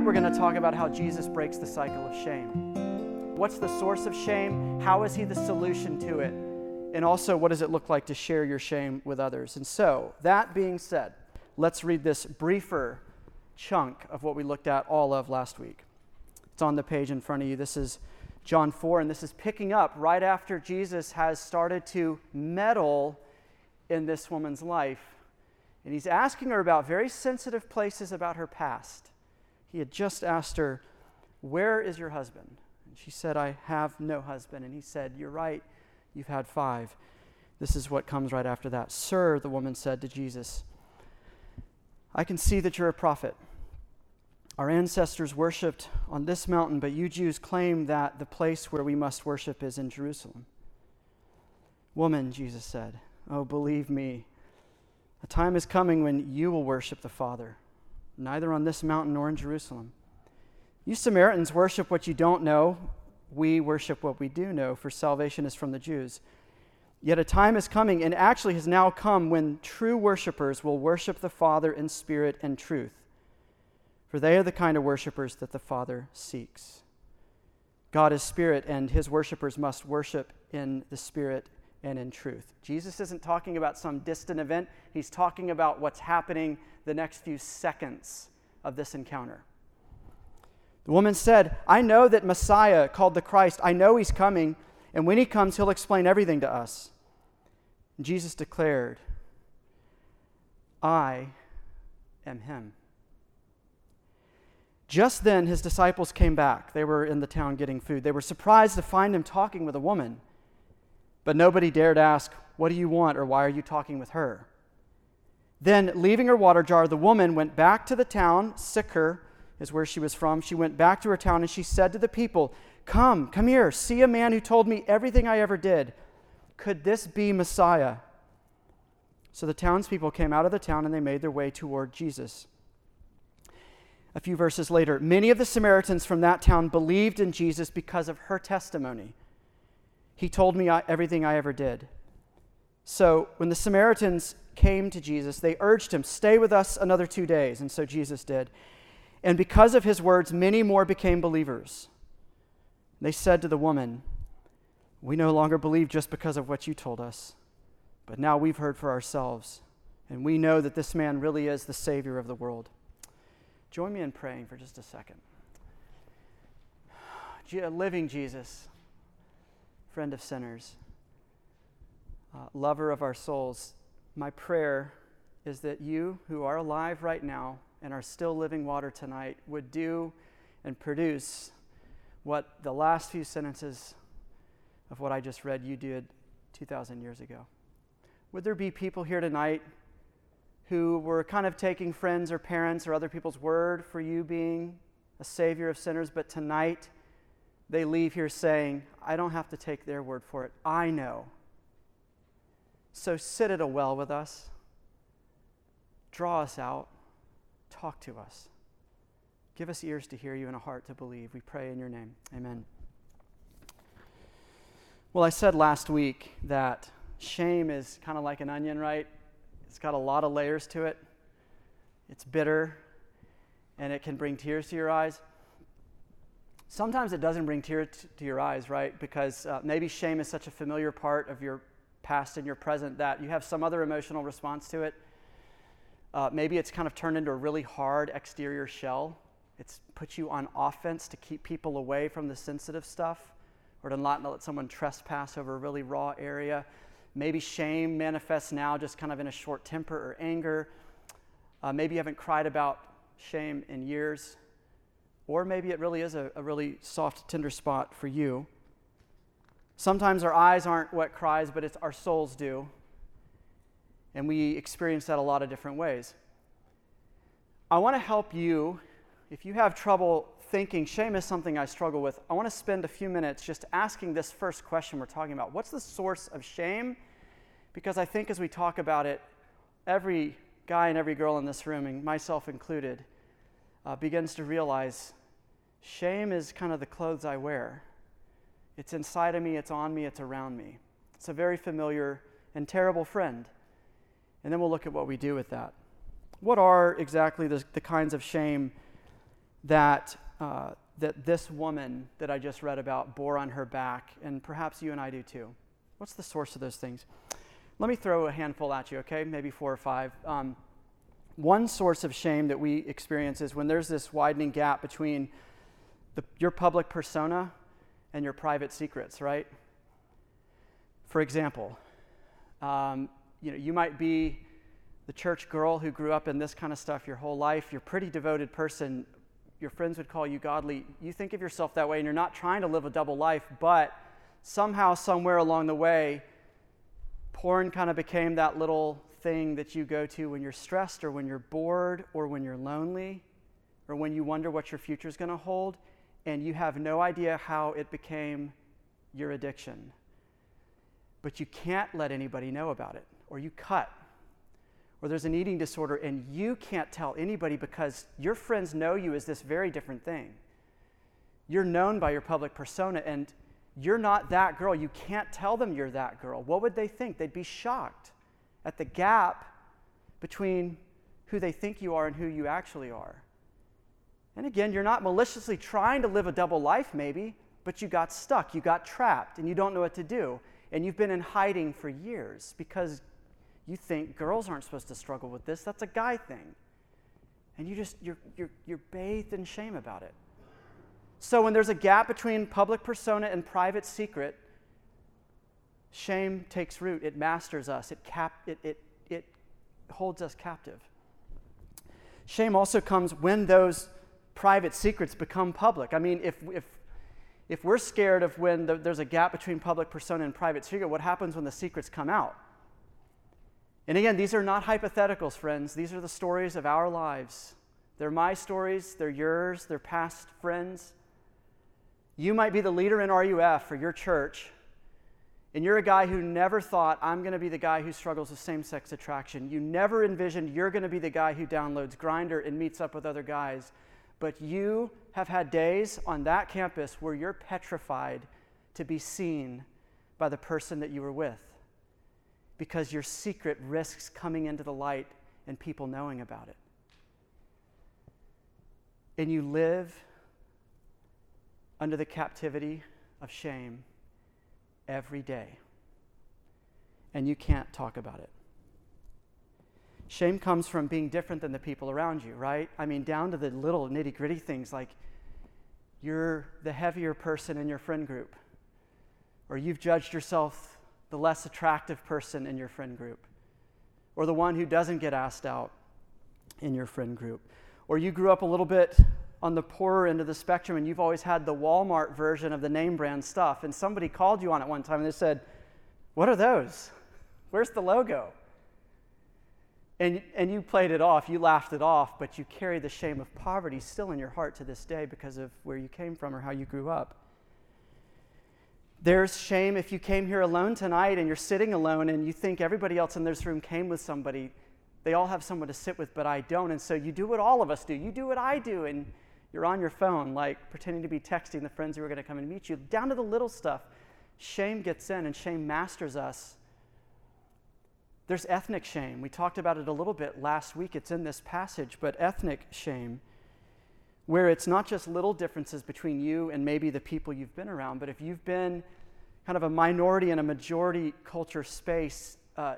tonight we're going to talk about how Jesus breaks the cycle of shame. What's the source of shame? How is he the solution to it? And also, what does it look like to share your shame with others? And so, that being said, let's read this briefer chunk of what we looked at all of last week. It's on the page in front of you. This is John 4, and this is picking up right after Jesus has started to meddle in this woman's life. And he's asking her about very sensitive places about her past. He had just asked her, Where is your husband? And she said, I have no husband. And he said, You're right, you've had five. This is what comes right after that. Sir, the woman said to Jesus, I can see that you're a prophet. Our ancestors worshiped on this mountain, but you Jews claim that the place where we must worship is in Jerusalem. Woman, Jesus said, Oh, believe me, a time is coming when you will worship the Father, neither on this mountain nor in Jerusalem. You Samaritans worship what you don't know. We worship what we do know, for salvation is from the Jews. Yet a time is coming, and actually has now come, when true worshipers will worship the Father in spirit and truth for they are the kind of worshipers that the Father seeks. God is spirit, and his worshipers must worship in the spirit and in truth. Jesus isn't talking about some distant event, he's talking about what's happening the next few seconds of this encounter. The woman said, I know that Messiah, called the Christ, I know he's coming, and when he comes, he'll explain everything to us. And Jesus declared, I am him. Just then, his disciples came back. They were in the town getting food. They were surprised to find him talking with a woman. But nobody dared ask, What do you want, or why are you talking with her? Then, leaving her water jar, the woman went back to the town. Sychar is where she was from. She went back to her town and she said to the people, Come, come here, see a man who told me everything I ever did. Could this be Messiah? So the townspeople came out of the town and they made their way toward Jesus a few verses later, many of the Samaritans from that town believed in Jesus because of her testimony. He told me everything I ever did. So when the Samaritans came to Jesus, they urged him, Stay with us another two days. And so Jesus did. And because of his words, many more became believers. They said to the woman, We no longer believe just because of what you told us, but now we've heard for ourselves, and we know that this man really is the Savior of the world. Join me in praying for just a second. Living Jesus, friend of sinners, uh, lover of our souls, my prayer is that you who are alive right now and are still living water tonight would do and produce what the last few sentences of what I just read you did 2,000 years ago. Would there be people here tonight who were kind of taking friends or parents or other people's word for you being a savior of sinners, but tonight they leave here saying, I don't have to take their word for it. I know. So sit at a well with us, draw us out, talk to us. Give us ears to hear you and a heart to believe. We pray in your name. Amen. Well, I said last week that shame is kind of like an onion, right? It's got a lot of layers to it. It's bitter, and it can bring tears to your eyes. Sometimes it doesn't bring tears to your eyes, right? Because uh, maybe shame is such a familiar part of your past and your present that you have some other emotional response to it. Uh, maybe it's kind of turned into a really hard exterior shell. It's put you on offense to keep people away from the sensitive stuff or to not let someone trespass over a really raw area. Maybe shame manifests now just kind of in a short temper or anger. Uh, maybe you haven't cried about shame in years. Or maybe it really is a, a really soft, tender spot for you. Sometimes our eyes aren't what cries, but it's our souls do. And we experience that a lot of different ways. I want to help you if you have trouble thinking shame is something I struggle with, I want to spend a few minutes just asking this first question we're talking about. What's the source of shame? Because I think as we talk about it, every guy and every girl in this room, and myself included, uh, begins to realize shame is kind of the clothes I wear. It's inside of me, it's on me, it's around me. It's a very familiar and terrible friend. And then we'll look at what we do with that. What are exactly the, the kinds of shame that, uh, that this woman that I just read about bore on her back, and perhaps you and I do too? What's the source of those things? Let me throw a handful at you, okay? Maybe four or five. Um, one source of shame that we experience is when there's this widening gap between the, your public persona and your private secrets, right? For example, um, you know, you might be the church girl who grew up in this kind of stuff your whole life. You're a pretty devoted person. Your friends would call you godly. You think of yourself that way, and you're not trying to live a double life, but somehow, somewhere along the way, porn kind of became that little thing that you go to when you're stressed or when you're bored or when you're lonely or when you wonder what your future is going to hold and you have no idea how it became your addiction. But you can't let anybody know about it, or you cut, or there's an eating disorder, and you can't tell anybody because your friends know you as this very different thing. You're known by your public persona, and you're not that girl. You can't tell them you're that girl. What would they think? They'd be shocked at the gap between who they think you are and who you actually are. And again, you're not maliciously trying to live a double life, maybe, but you got stuck, you got trapped, and you don't know what to do. And you've been in hiding for years because you think girls aren't supposed to struggle with this. That's a guy thing. And you just, you're, you're, you're bathed in shame about it. So when there's a gap between public persona and private secret, shame takes root. It masters us, it, cap, it, it, it holds us captive. Shame also comes when those private secrets become public. I mean, if, if, if we're scared of when the, there's a gap between public persona and private secret, what happens when the secrets come out? And again, these are not hypotheticals, friends. These are the stories of our lives. They're my stories, they're yours, they're past friends. You might be the leader in RUF for your church, and you're a guy who never thought, I'm going to be the guy who struggles with same sex attraction. You never envisioned you're going to be the guy who downloads Grindr and meets up with other guys. But you have had days on that campus where you're petrified to be seen by the person that you were with because your secret risks coming into the light and people knowing about it. And you live under the captivity of shame every day. And you can't talk about it. Shame comes from being different than the people around you, right? I mean, down to the little nitty gritty things like you're the heavier person in your friend group, or you've judged yourself the less attractive person in your friend group, or the one who doesn't get asked out in your friend group, or you grew up a little bit on the poorer end of the spectrum and you've always had the Walmart version of the name brand stuff, and somebody called you on it one time and they said, What are those? Where's the logo? And, and you played it off, you laughed it off, but you carry the shame of poverty still in your heart to this day because of where you came from or how you grew up. There's shame if you came here alone tonight and you're sitting alone and you think everybody else in this room came with somebody. They all have someone to sit with, but I don't. And so you do what all of us do. You do what I do, and you're on your phone, like pretending to be texting the friends who are going to come and meet you, down to the little stuff. Shame gets in and shame masters us there's ethnic shame. We talked about it a little bit last week. It's in this passage, but ethnic shame, where it's not just little differences between you and maybe the people you've been around, but if you've been kind of a minority in a majority culture space, uh,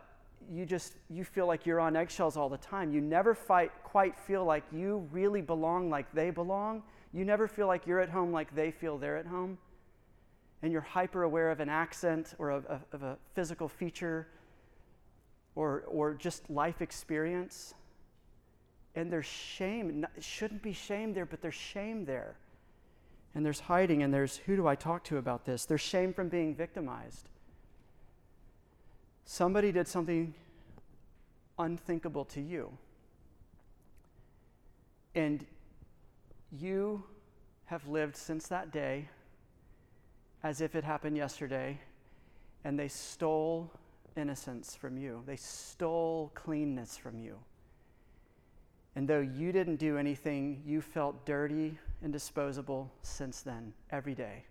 you just you feel like you're on eggshells all the time. You never fight, quite feel like you really belong like they belong. You never feel like you're at home like they feel they're at home. And you're hyper aware of an accent or of, of, of a physical feature or, or just life experience. And there's shame. It shouldn't be shame there, but there's shame there. And there's hiding, and there's who do I talk to about this? There's shame from being victimized. Somebody did something unthinkable to you. And you have lived since that day as if it happened yesterday, and they stole innocence from you, they stole cleanness from you. And though you didn't do anything, you felt dirty and disposable since then, every day.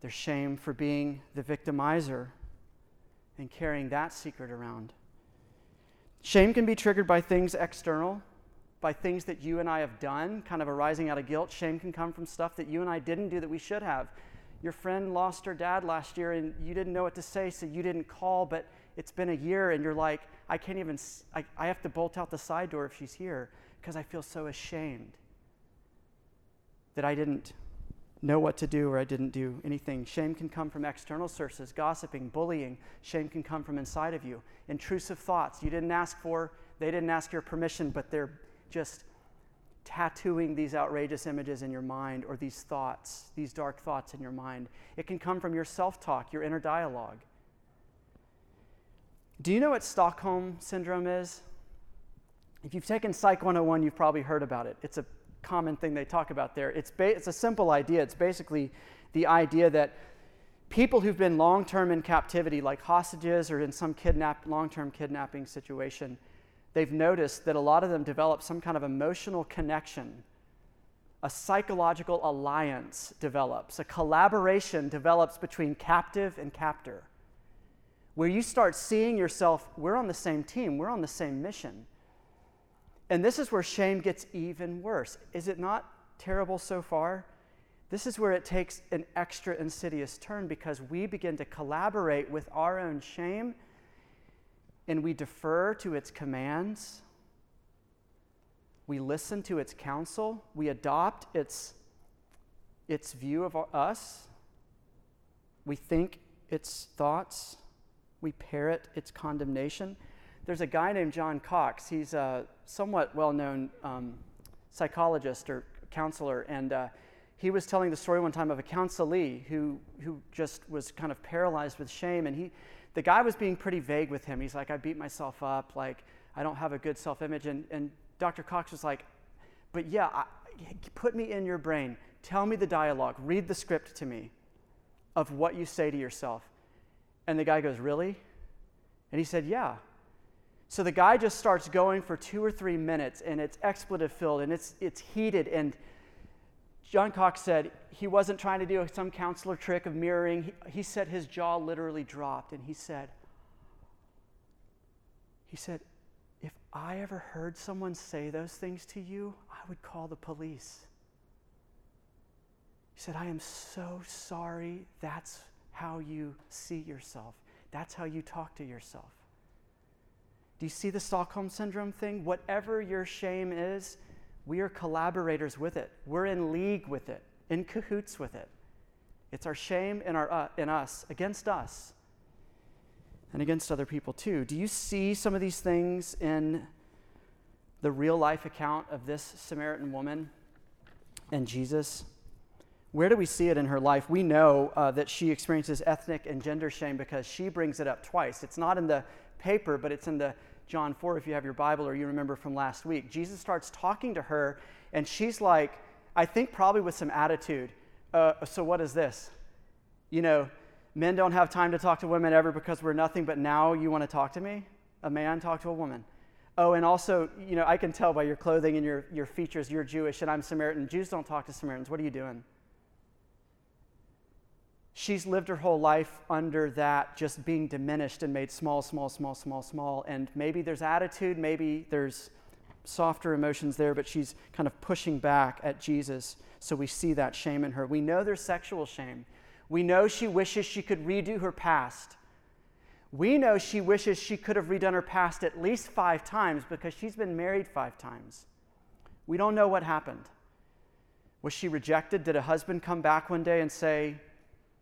There's shame for being the victimizer and carrying that secret around. Shame can be triggered by things external, by things that you and I have done, kind of arising out of guilt. Shame can come from stuff that you and I didn't do that we should have. Your friend lost her dad last year and you didn't know what to say, so you didn't call, but it's been a year and you're like, I can't even, I, I have to bolt out the side door if she's here because I feel so ashamed that I didn't know what to do or I didn't do anything. Shame can come from external sources, gossiping, bullying. Shame can come from inside of you. Intrusive thoughts you didn't ask for, they didn't ask your permission, but they're just tattooing these outrageous images in your mind or these thoughts, these dark thoughts in your mind. It can come from your self talk, your inner dialogue. Do you know what Stockholm Syndrome is? If you've taken Psych 101, you've probably heard about it. It's a common thing they talk about there. It's, ba- it's a simple idea. It's basically the idea that people who've been long term in captivity, like hostages or in some kidnap, long term kidnapping situation, they've noticed that a lot of them develop some kind of emotional connection. A psychological alliance develops, a collaboration develops between captive and captor, where you start seeing yourself, we're on the same team, we're on the same mission. And this is where shame gets even worse. Is it not terrible so far? This is where it takes an extra insidious turn because we begin to collaborate with our own shame and we defer to its commands. We listen to its counsel. We adopt its, its view of us. We think its thoughts. We parrot its condemnation. There's a guy named John Cox. He's a somewhat well known um, psychologist or counselor, and uh, he was telling the story one time of a counselee who, who just was kind of paralyzed with shame. And he, the guy was being pretty vague with him. He's like, I beat myself up. Like, I don't have a good self image. And, and Dr. Cox was like, But yeah, I, put me in your brain. Tell me the dialogue. Read the script to me of what you say to yourself. And the guy goes, Really? And he said, Yeah. So the guy just starts going for two or three minutes, and it's expletive filled, and it's, it's heated. And John Cox said he wasn't trying to do some counselor trick of mirroring. He, he said his jaw literally dropped, and he said, he said, if I ever heard someone say those things to you, I would call the police. He said, I am so sorry that's how you see yourself. That's how you talk to yourself. Do you see the Stockholm Syndrome thing? Whatever your shame is, we are collaborators with it. We're in league with it, in cahoots with it. It's our shame in, our, uh, in us, against us, and against other people too. Do you see some of these things in the real life account of this Samaritan woman and Jesus? Where do we see it in her life? We know uh, that she experiences ethnic and gender shame because she brings it up twice. It's not in the paper, but it's in the John 4, if you have your Bible or you remember from last week. Jesus starts talking to her, and she's like, I think probably with some attitude. Uh, so, what is this? You know, men don't have time to talk to women ever because we're nothing, but now you want to talk to me? A man talk to a woman. Oh, and also, you know, I can tell by your clothing and your, your features, you're Jewish and I'm Samaritan. Jews don't talk to Samaritans. What are you doing? She's lived her whole life under that just being diminished and made small, small, small, small, small. And maybe there's attitude, maybe there's softer emotions there, but she's kind of pushing back at Jesus. So we see that shame in her. We know there's sexual shame. We know she wishes she could redo her past. We know she wishes she could have redone her past at least five times because she's been married five times. We don't know what happened. Was she rejected? Did a husband come back one day and say,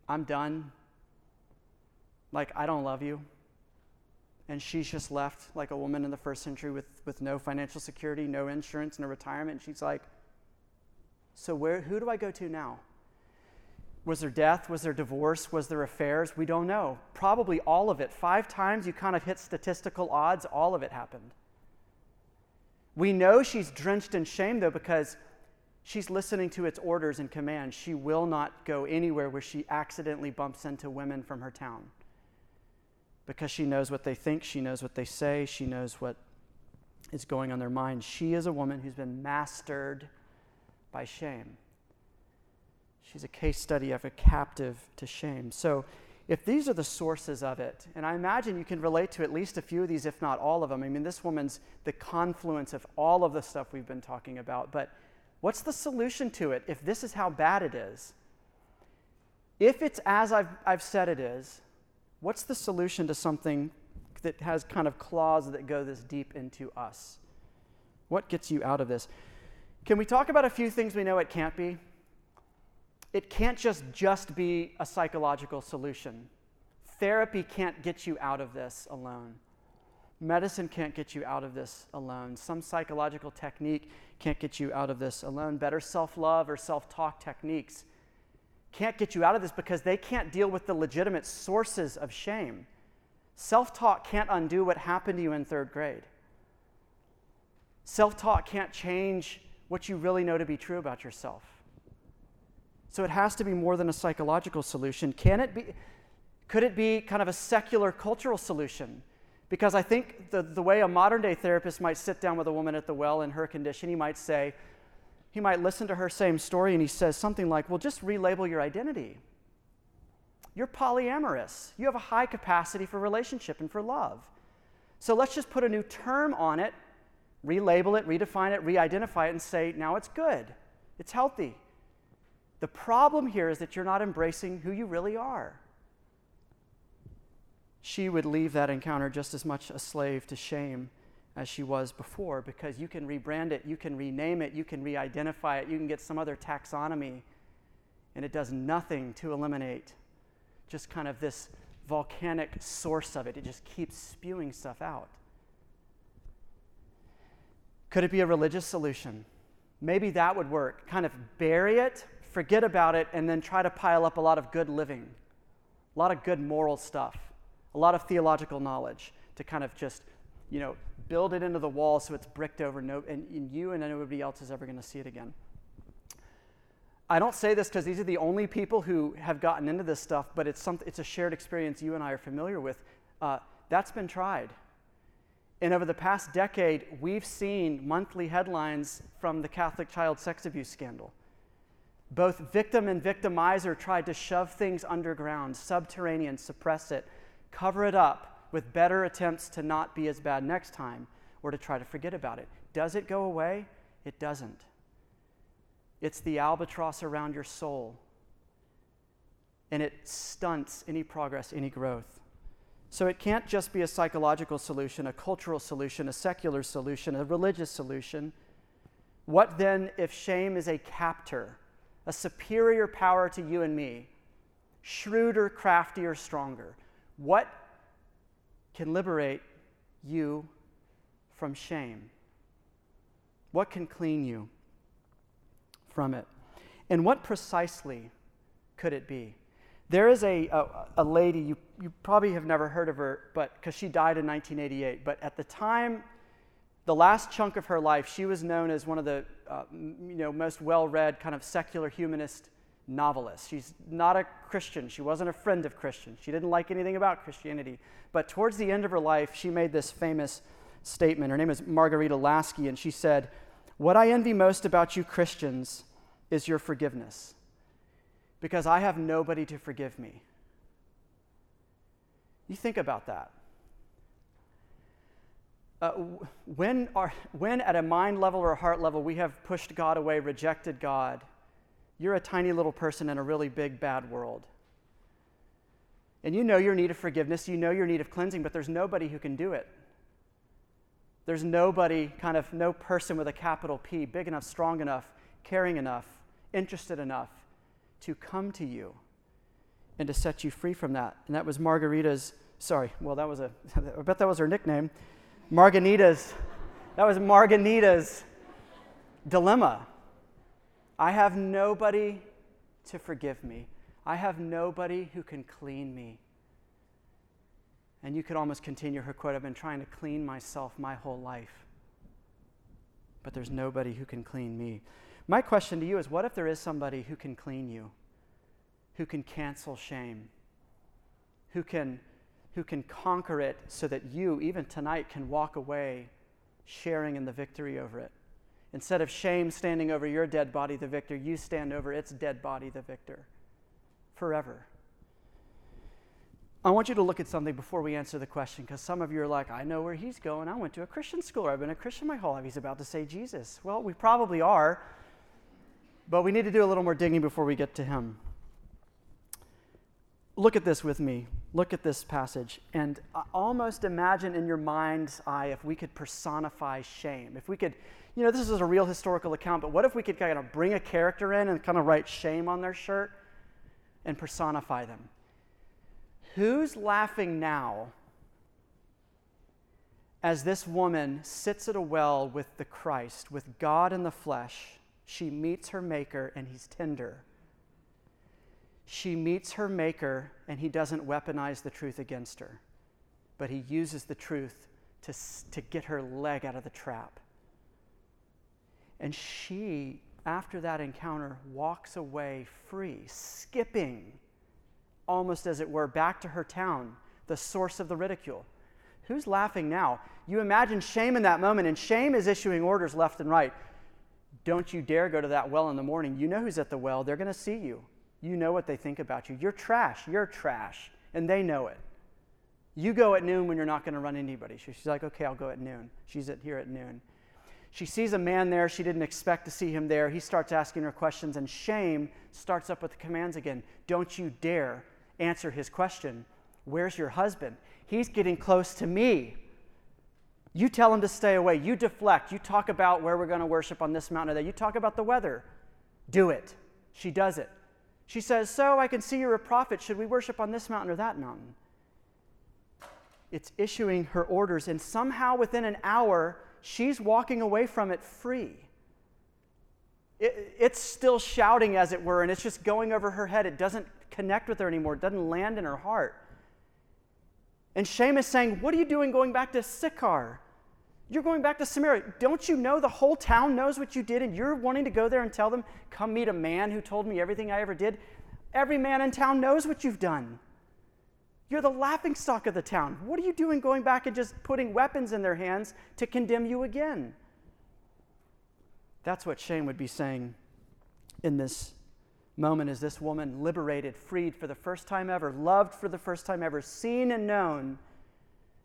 I'm done. Like, I don't love you. And she's just left like a woman in the first century with, with no financial security, no insurance, no retirement. she's like, So, where, who do I go to now? Was there death? Was there divorce? Was there affairs? We don't know. Probably all of it. Five times you kind of hit statistical odds, all of it happened. We know she's drenched in shame, though, because she's listening to its orders and commands. She will not go anywhere where she accidentally bumps into women from her town because she knows what they think, she knows what they say, she knows what is going on their mind. She is a woman who's been mastered by shame. She's a case study of a captive to shame. So, if these are the sources of it, and I imagine you can relate to at least a few of these, if not all of them. I mean, this woman's the confluence of all of the stuff we've been talking about, but what's the solution to it if this is how bad it is? If it's as I've, I've said it is, what's the solution to something that has kind of claws that go this deep into us? What gets you out of this? Can we talk about a few things we know it can't be? it can't just just be a psychological solution. Therapy can't get you out of this alone. Medicine can't get you out of this alone. Some psychological technique can't get you out of this alone. Better self love or self talk techniques can't get you out of this because they can't deal with the legitimate sources of shame. Self talk can't undo what happened to you in third grade. Self talk can't change what you really know to be true about yourself. So it has to be more than a psychological solution. Can it be? Could it be kind of a secular cultural solution? Because I think the, the way a modern day therapist might sit down with a woman at the well in her condition, he might say, he might listen to her same story and he says something like, Well, just relabel your identity. You're polyamorous. You have a high capacity for relationship and for love. So let's just put a new term on it, relabel it, redefine it, re identify it, and say, Now it's good. It's healthy. The problem here is that you're not embracing who you really are. She would leave that encounter just as much a slave to shame as she was before because you can rebrand it, you can rename it, you can re identify it, you can get some other taxonomy, and it does nothing to eliminate just kind of this volcanic source of it. It just keeps spewing stuff out. Could it be a religious solution? Maybe that would work. Kind of bury it, forget about it, and then try to pile up a lot of good living, a lot of good moral stuff, a lot of theological knowledge to kind of just, you know, build it into the wall so it's bricked over, no, and, and you and nobody else is ever going to see it again. I don't say this because these are the only people who have gotten into this stuff, but it's, some, it's a shared experience you and I are familiar with. Uh, that's been tried. And over the past decade, we've seen monthly headlines from the Catholic child sex abuse scandal. Both victim and victimizer tried to shove things underground, subterranean, suppress it, cover it up with better attempts to not be as bad next time or to try to forget about it. Does it go away? It doesn't. It's the albatross around your soul, and it stunts any progress, any growth. So it can't just be a psychological solution, a cultural solution, a secular solution, a religious solution. What then if shame is a captor? a superior power to you and me, shrewder, craftier, stronger. What can liberate you from shame? What can clean you from it? And what precisely could it be? There is a, a, a lady, you, you probably have never heard of her, but because she died in 1988, but at the time the last chunk of her life, she was known as one of the uh, you know, most well read kind of secular humanist novelists. She's not a Christian. She wasn't a friend of Christians. She didn't like anything about Christianity. But towards the end of her life, she made this famous statement. Her name is Margarita Laski, and she said, What I envy most about you Christians is your forgiveness, because I have nobody to forgive me. You think about that uh, when, our, when at a mind level or a heart level we have pushed God away, rejected God, you're a tiny little person in a really big, bad world. And you know your need of forgiveness, you know your need of cleansing, but there's nobody who can do it. There's nobody, kind of, no person with a capital P, big enough, strong enough, caring enough, interested enough to come to you and to set you free from that. And that was Margarita's, sorry, well, that was a, I bet that was her nickname. Marghanita's, that was Marghanita's dilemma. I have nobody to forgive me. I have nobody who can clean me. And you could almost continue her quote I've been trying to clean myself my whole life, but there's nobody who can clean me. My question to you is what if there is somebody who can clean you, who can cancel shame, who can who can conquer it so that you, even tonight, can walk away sharing in the victory over it. Instead of shame standing over your dead body, the victor, you stand over its dead body, the victor, forever. I want you to look at something before we answer the question because some of you are like, I know where he's going. I went to a Christian school. I've been a Christian my whole life. He's about to say Jesus. Well, we probably are, but we need to do a little more digging before we get to him. Look at this with me. Look at this passage and uh, almost imagine in your mind's eye if we could personify shame. If we could, you know, this is a real historical account, but what if we could kind of bring a character in and kind of write shame on their shirt and personify them? Who's laughing now as this woman sits at a well with the Christ, with God in the flesh? She meets her Maker and he's tender. She meets her Maker and he doesn't weaponize the truth against her, but he uses the truth to, to get her leg out of the trap. And she, after that encounter, walks away free, skipping almost as it were, back to her town, the source of the ridicule. Who's laughing now? You imagine shame in that moment, and shame is issuing orders left and right. Don't you dare go to that well in the morning. You know who's at the well. They're going to see you. You know what they think about you. You're trash. You're trash. And they know it. You go at noon when you're not going to run anybody. She's like, okay, I'll go at noon. She's at, here at noon. She sees a man there. She didn't expect to see him there. He starts asking her questions, and shame starts up with the commands again. Don't you dare answer his question Where's your husband? He's getting close to me. You tell him to stay away. You deflect. You talk about where we're going to worship on this mountain or that. You talk about the weather. Do it. She does it. She says, So I can see you're a prophet. Should we worship on this mountain or that mountain? It's issuing her orders, and somehow within an hour, she's walking away from it free. It, it's still shouting, as it were, and it's just going over her head. It doesn't connect with her anymore. It doesn't land in her heart. And Shame is saying, What are you doing going back to Sychar? You're going back to Samaria. Don't you know the whole town knows what you did and you're wanting to go there and tell them, Come meet a man who told me everything I ever did? Every man in town knows what you've done. You're the laughing stock of the town. What are you doing going back and just putting weapons in their hands to condemn you again? That's what Shane would be saying in this moment is this woman liberated, freed for the first time ever, loved for the first time ever, seen and known,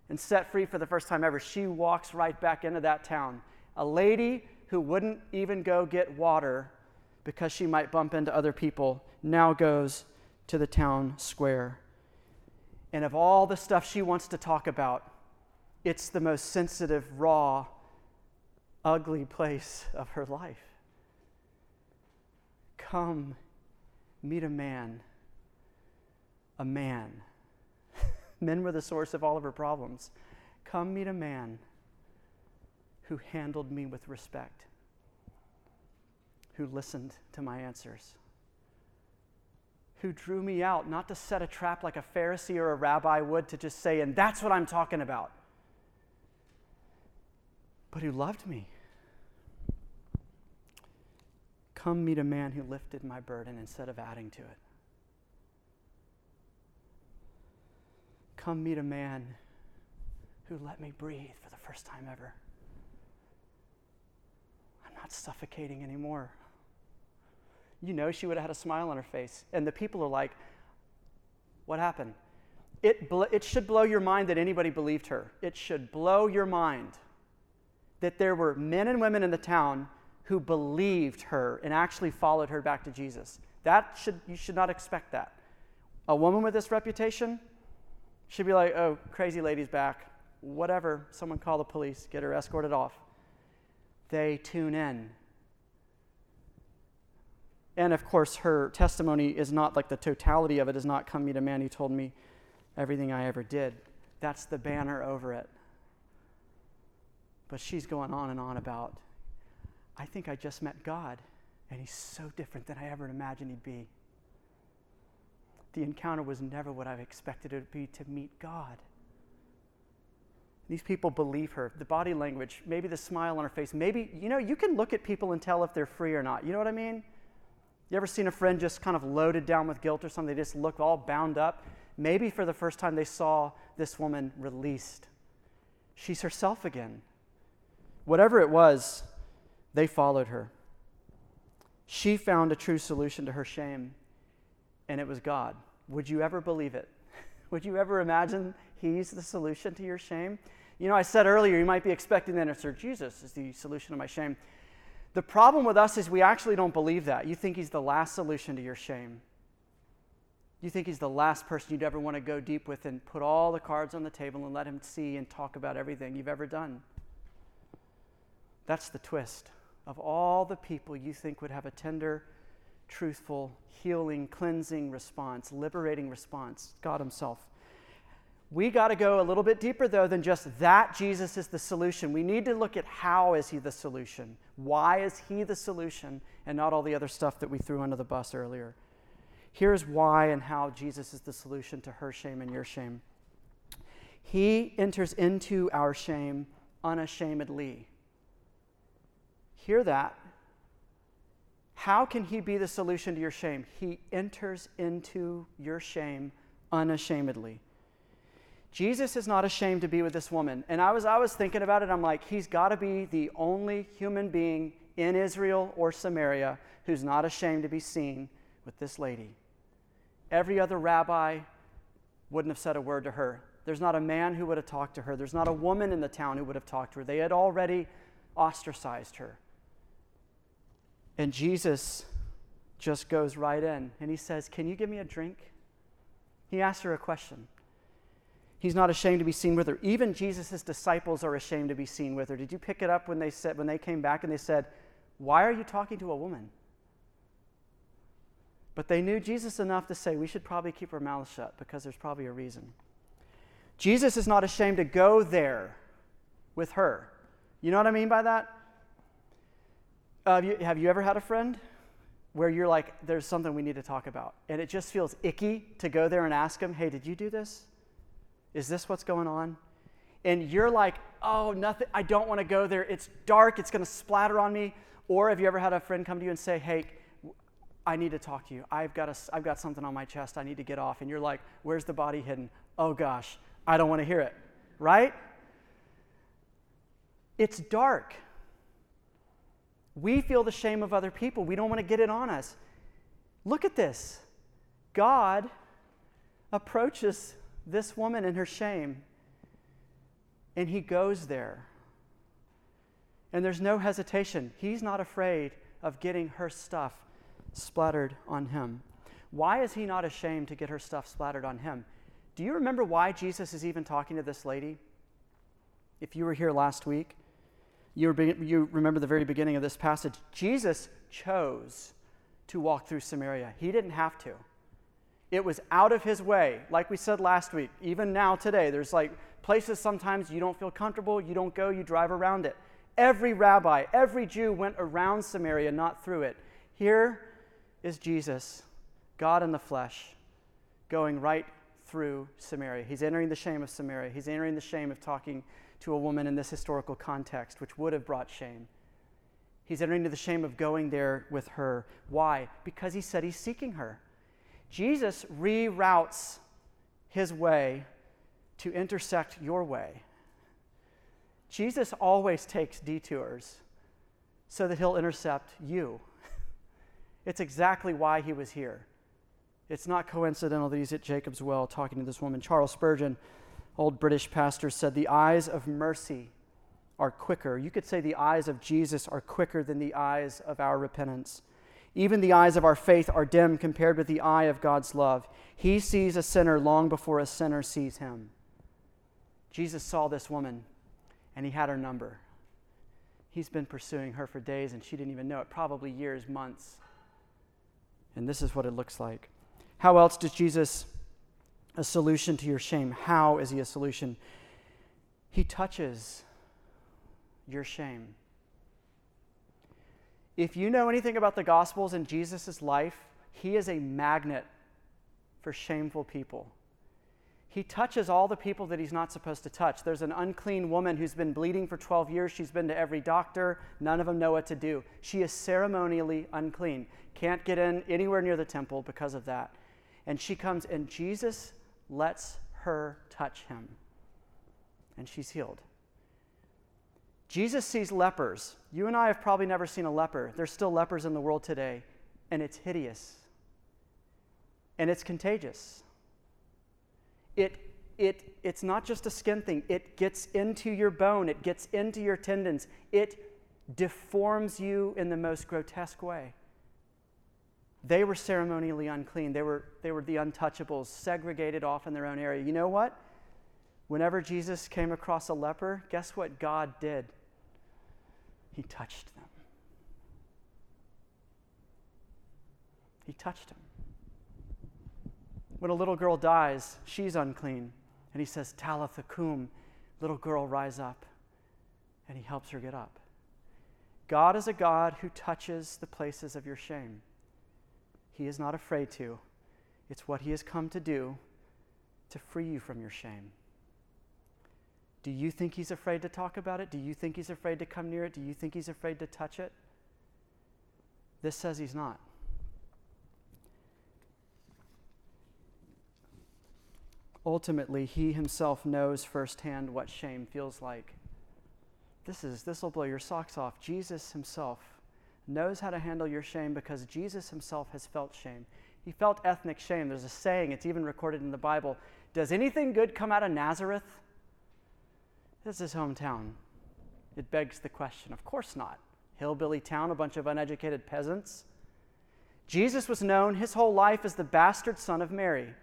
and set free for the first time ever. She walks right back into that town. A lady who wouldn't even go get water because she might bump into other people now goes to the town square. And of all the stuff she wants to talk about, it's the most sensitive, raw, ugly place of her life. Come meet a man. A man. Men were the source of all of her problems. Come meet a man who handled me with respect, who listened to my answers, who drew me out not to set a trap like a Pharisee or a rabbi would to just say, and that's what I'm talking about, but who loved me Come meet a man who lifted my burden instead of adding to it. Come meet a man who let me breathe for the first time ever. I'm not suffocating anymore. You know, she would have had a smile on her face. And the people are like, What happened? It, bl- it should blow your mind that anybody believed her. It should blow your mind that there were men and women in the town who believed her and actually followed her back to Jesus. That should you should not expect that. A woman with this reputation should be like, "Oh, crazy lady's back. Whatever, someone call the police, get her escorted off." They tune in. And of course, her testimony is not like the totality of it is not come meet a man who told me everything I ever did. That's the banner over it. But she's going on and on about I think I just met God, and He's so different than I ever imagined He'd be. The encounter was never what I expected it to be to meet God. These people believe her. The body language, maybe the smile on her face, maybe, you know, you can look at people and tell if they're free or not. You know what I mean? You ever seen a friend just kind of loaded down with guilt or something? They just look all bound up. Maybe for the first time they saw this woman released. She's herself again. Whatever it was, they followed her. She found a true solution to her shame, and it was God. Would you ever believe it? Would you ever imagine He's the solution to your shame? You know, I said earlier, you might be expecting the answer Jesus is the solution to my shame. The problem with us is we actually don't believe that. You think He's the last solution to your shame. You think He's the last person you'd ever want to go deep with and put all the cards on the table and let Him see and talk about everything you've ever done. That's the twist. Of all the people you think would have a tender, truthful, healing, cleansing response, liberating response, God Himself. We got to go a little bit deeper, though, than just that Jesus is the solution. We need to look at how is He the solution? Why is He the solution and not all the other stuff that we threw under the bus earlier? Here's why and how Jesus is the solution to her shame and your shame. He enters into our shame unashamedly. Hear that. How can he be the solution to your shame? He enters into your shame unashamedly. Jesus is not ashamed to be with this woman. And I was, I was thinking about it. I'm like, he's got to be the only human being in Israel or Samaria who's not ashamed to be seen with this lady. Every other rabbi wouldn't have said a word to her. There's not a man who would have talked to her. There's not a woman in the town who would have talked to her. They had already ostracized her. And Jesus just goes right in and he says, Can you give me a drink? He asks her a question. He's not ashamed to be seen with her. Even Jesus' disciples are ashamed to be seen with her. Did you pick it up when they said when they came back and they said, Why are you talking to a woman? But they knew Jesus enough to say we should probably keep our mouths shut because there's probably a reason. Jesus is not ashamed to go there with her. You know what I mean by that? Uh, have, you, have you ever had a friend where you're like, there's something we need to talk about? And it just feels icky to go there and ask them, hey, did you do this? Is this what's going on? And you're like, oh, nothing, I don't want to go there. It's dark, it's going to splatter on me. Or have you ever had a friend come to you and say, hey, I need to talk to you. I've got, a, I've got something on my chest I need to get off. And you're like, where's the body hidden? Oh gosh, I don't want to hear it. Right? It's dark. We feel the shame of other people. We don't want to get it on us. Look at this. God approaches this woman in her shame, and he goes there. And there's no hesitation. He's not afraid of getting her stuff splattered on him. Why is he not ashamed to get her stuff splattered on him? Do you remember why Jesus is even talking to this lady? If you were here last week, you, you remember the very beginning of this passage. Jesus chose to walk through Samaria, he didn't have to. It was out of his way. Like we said last week, even now today, there's like places sometimes you don't feel comfortable, you don't go, you drive around it. Every rabbi, every Jew went around Samaria, not through it. Here is Jesus, God in the flesh, going right through Samaria. He's entering the shame of Samaria. He's entering the shame of talking to a woman in this historical context, which would have brought shame. He's entering into the shame of going there with her. Why? Because he said he's seeking her. Jesus reroutes his way to intersect your way. Jesus always takes detours so that he'll intercept you. It's exactly why he was here. It's not coincidental that he's at Jacob's well talking to this woman. Charles Spurgeon old British pastor said, The eyes of mercy are quicker. You could say the eyes of Jesus are quicker than the eyes of our repentance. Even the eyes of our faith are dim compared with the eye of God's love. He sees a sinner long before a sinner sees him. Jesus saw this woman and he had her number. He's been pursuing her for days and she didn't even know it, probably years, months. And this is what it looks like. How else does Jesus a solution to your shame. How is he a solution? He touches your shame. If you know anything about the Gospels and Jesus' life, he is a magnet for shameful people. He touches all the people that he's not supposed to touch. There's an unclean woman who's been bleeding for 12 years. She's been to every doctor. None of them know what to do. She is ceremonially unclean. Can't get in anywhere near the temple because of that. And she comes, and Jesus lets her touch him, and she's healed. Jesus sees lepers. You and I have probably never seen a leper. There's still lepers in the world today, and it's hideous. And it's contagious. it, it, it's not just a skin thing, it gets into your bone, it gets into your tendons, it deforms you in the most grotesque way. They were ceremonially unclean. They were, they were the untouchables, segregated off in their own area. You know what? Whenever Jesus came across a leper, guess what God did? He touched them. He touched him. When a little girl dies, she's unclean. And he says, Talitha cum, little girl, rise up. And he helps her get up. God is a God who touches the places of your shame. He is not afraid to. It's what he has come to do to free you from your shame. Do you think he's afraid to talk about it? Do you think he's afraid to come near it? Do you think he's afraid to touch it? This says he's not. Ultimately, he himself knows firsthand what shame feels like. This is this will blow your socks off. Jesus himself knows how to handle your shame because Jesus himself has felt shame. He felt ethnic shame. There's a saying, it's even recorded in the Bible. Does anything good come out of Nazareth? This is hometown. It begs the question of course not. Hillbilly town, a bunch of uneducated peasants. Jesus was known his whole life as the bastard son of Mary.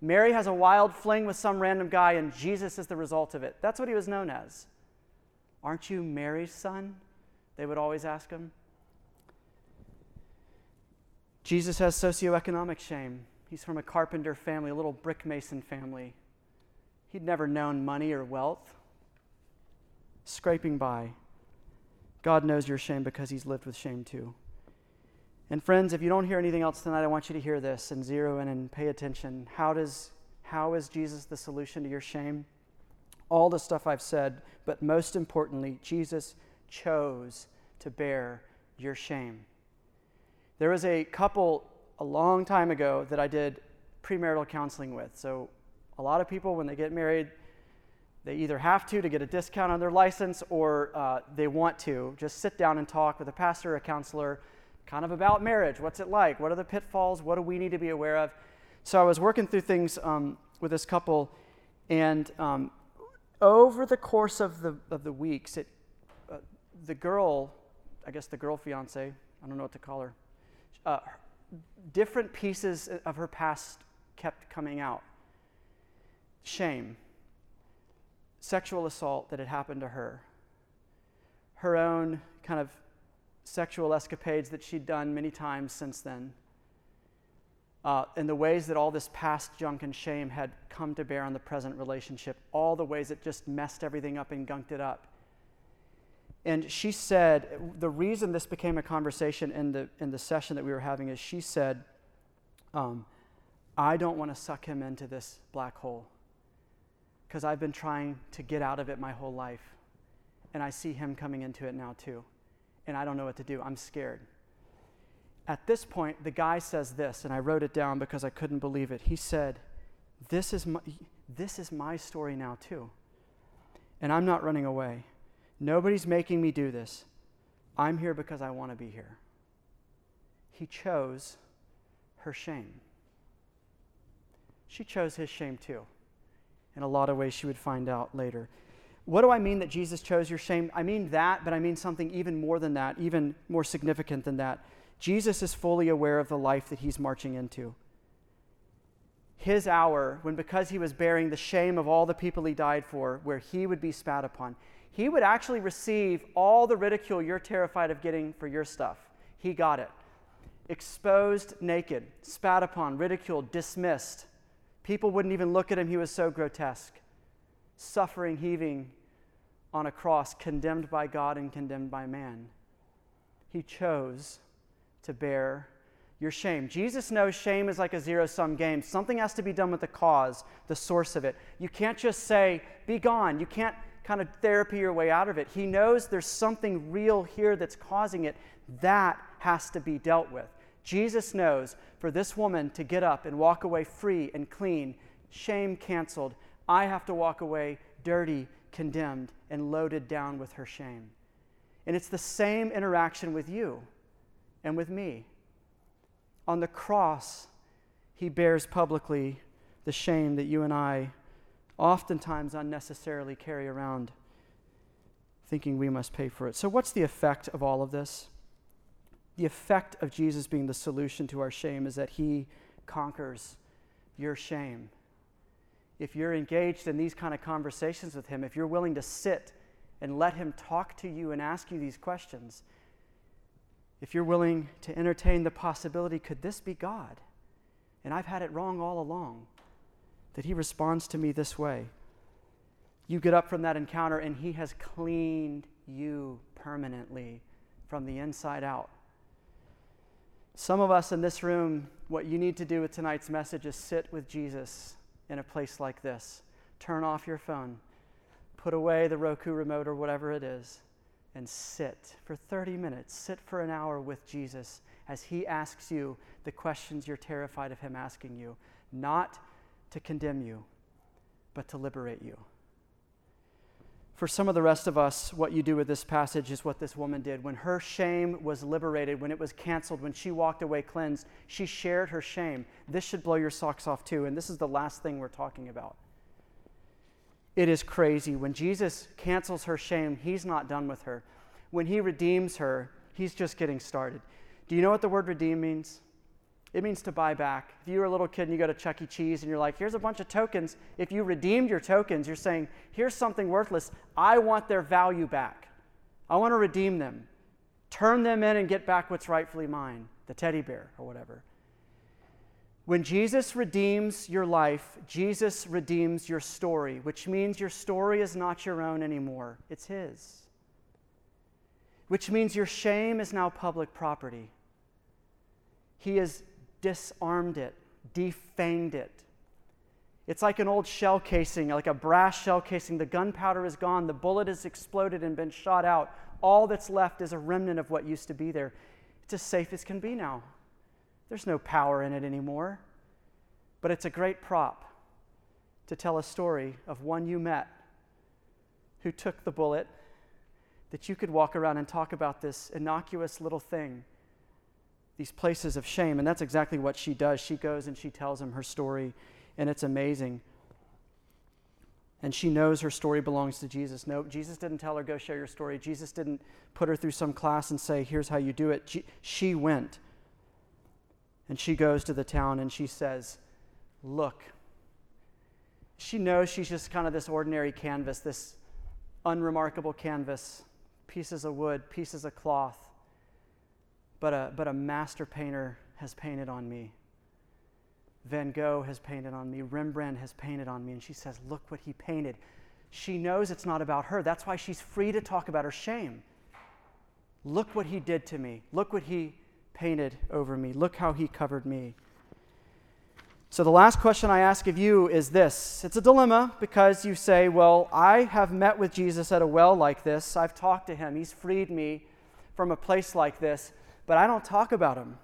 Mary has a wild fling with some random guy, and Jesus is the result of it. That's what he was known as. Aren't you Mary's son? They would always ask him. Jesus has socioeconomic shame. He's from a carpenter family, a little brick mason family. He'd never known money or wealth scraping by. God knows your shame because He's lived with shame too. And friends, if you don't hear anything else tonight, I want you to hear this and zero in and pay attention. How does how is Jesus the solution to your shame? All the stuff I've said, but most importantly, Jesus chose to bear your shame. There was a couple a long time ago that I did premarital counseling with. So a lot of people when they get married, they either have to to get a discount on their license or uh, they want to just sit down and talk with a pastor or a counselor kind of about marriage. What's it like? What are the pitfalls? What do we need to be aware of? So I was working through things um, with this couple, and um, over the course of the, of the weeks, it, uh, the girl, I guess the girl fiance, I don't know what to call her, uh, different pieces of her past kept coming out. Shame sexual assault that had happened to her, her own kind of sexual escapades that she'd done many times since then, uh, and the ways that all this past junk and shame had come to bear on the present relationship, all the ways it just messed everything up and gunked it up. And she said, the reason this became a conversation in the, in the session that we were having is she said, um, I don't want to suck him into this black hole because I've been trying to get out of it my whole life. And I see him coming into it now too. And I don't know what to do. I'm scared. At this point, the guy says this, and I wrote it down because I couldn't believe it. He said, This is my, this is my story now too. And I'm not running away. Nobody's making me do this. I'm here because I want to be here. He chose her shame. She chose his shame too in a lot of ways she would find out later. What do I mean that Jesus chose your shame? I mean that, but I mean something even more than that, even more significant than that. Jesus is fully aware of the life that he's marching into. His hour, when because he was bearing the shame of all the people he died for, where he would be spat upon, he would actually receive all the ridicule you're terrified of getting for your stuff. He got it. Exposed naked, spat upon, ridiculed, dismissed People wouldn't even look at him, he was so grotesque. Suffering, heaving on a cross, condemned by God and condemned by man. He chose to bear your shame. Jesus knows shame is like a zero sum game. Something has to be done with the cause, the source of it. You can't just say, be gone. You can't kind of therapy your way out of it. He knows there's something real here that's causing it. That has to be dealt with. Jesus knows for this woman to get up and walk away free and clean, shame canceled, I have to walk away dirty, condemned, and loaded down with her shame. And it's the same interaction with you and with me. On the cross, he bears publicly the shame that you and I oftentimes unnecessarily carry around, thinking we must pay for it. So, what's the effect of all of this? The effect of Jesus being the solution to our shame is that he conquers your shame. If you're engaged in these kind of conversations with him, if you're willing to sit and let him talk to you and ask you these questions, if you're willing to entertain the possibility, could this be God? And I've had it wrong all along, that he responds to me this way. You get up from that encounter, and he has cleaned you permanently from the inside out. Some of us in this room, what you need to do with tonight's message is sit with Jesus in a place like this. Turn off your phone, put away the Roku remote or whatever it is, and sit for 30 minutes. Sit for an hour with Jesus as he asks you the questions you're terrified of him asking you, not to condemn you, but to liberate you. For some of the rest of us, what you do with this passage is what this woman did. When her shame was liberated, when it was canceled, when she walked away cleansed, she shared her shame. This should blow your socks off too, and this is the last thing we're talking about. It is crazy. When Jesus cancels her shame, he's not done with her. When he redeems her, he's just getting started. Do you know what the word redeem means? It means to buy back. If you were a little kid and you go to Chuck E. Cheese and you're like, here's a bunch of tokens. If you redeemed your tokens, you're saying, here's something worthless. I want their value back. I want to redeem them. Turn them in and get back what's rightfully mine, the teddy bear or whatever. When Jesus redeems your life, Jesus redeems your story, which means your story is not your own anymore, it's His. Which means your shame is now public property. He has disarmed it, defanged it. It's like an old shell casing, like a brass shell casing. The gunpowder is gone, the bullet has exploded and been shot out. All that's left is a remnant of what used to be there. It's as safe as can be now. There's no power in it anymore. But it's a great prop to tell a story of one you met who took the bullet, that you could walk around and talk about this innocuous little thing, these places of shame. And that's exactly what she does. She goes and she tells him her story, and it's amazing. And she knows her story belongs to Jesus. No, Jesus didn't tell her, go share your story. Jesus didn't put her through some class and say, here's how you do it. She went. And she goes to the town and she says, Look. She knows she's just kind of this ordinary canvas, this unremarkable canvas, pieces of wood, pieces of cloth. But a, but a master painter has painted on me. Van Gogh has painted on me. Rembrandt has painted on me. And she says, Look what he painted. She knows it's not about her. That's why she's free to talk about her shame. Look what he did to me. Look what he painted over me. Look how he covered me. So, the last question I ask of you is this it's a dilemma because you say, Well, I have met with Jesus at a well like this. I've talked to him. He's freed me from a place like this, but I don't talk about them.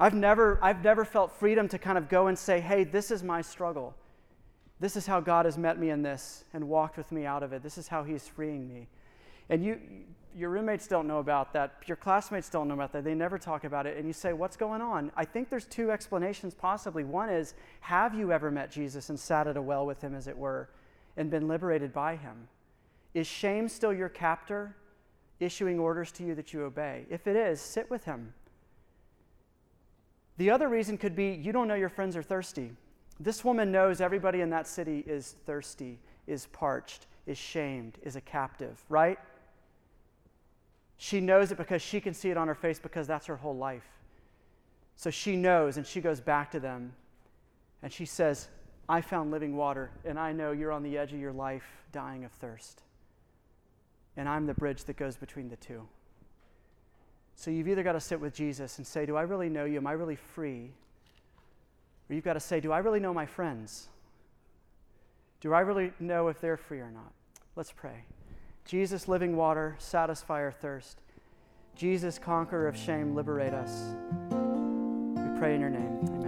I've never, I've never felt freedom to kind of go and say, Hey, this is my struggle. This is how God has met me in this and walked with me out of it. This is how He's freeing me. And you, your roommates don't know about that. Your classmates don't know about that. They never talk about it. And you say, What's going on? I think there's two explanations possibly. One is, Have you ever met Jesus and sat at a well with him, as it were, and been liberated by him? Is shame still your captor, issuing orders to you that you obey? If it is, sit with him. The other reason could be you don't know your friends are thirsty. This woman knows everybody in that city is thirsty, is parched, is shamed, is a captive, right? She knows it because she can see it on her face because that's her whole life. So she knows and she goes back to them and she says, I found living water and I know you're on the edge of your life dying of thirst. And I'm the bridge that goes between the two. So you've either got to sit with Jesus and say, Do I really know you? Am I really free? Or you've got to say, Do I really know my friends? Do I really know if they're free or not? Let's pray. Jesus, living water, satisfy our thirst. Jesus, conqueror of shame, liberate us. We pray in your name. Amen.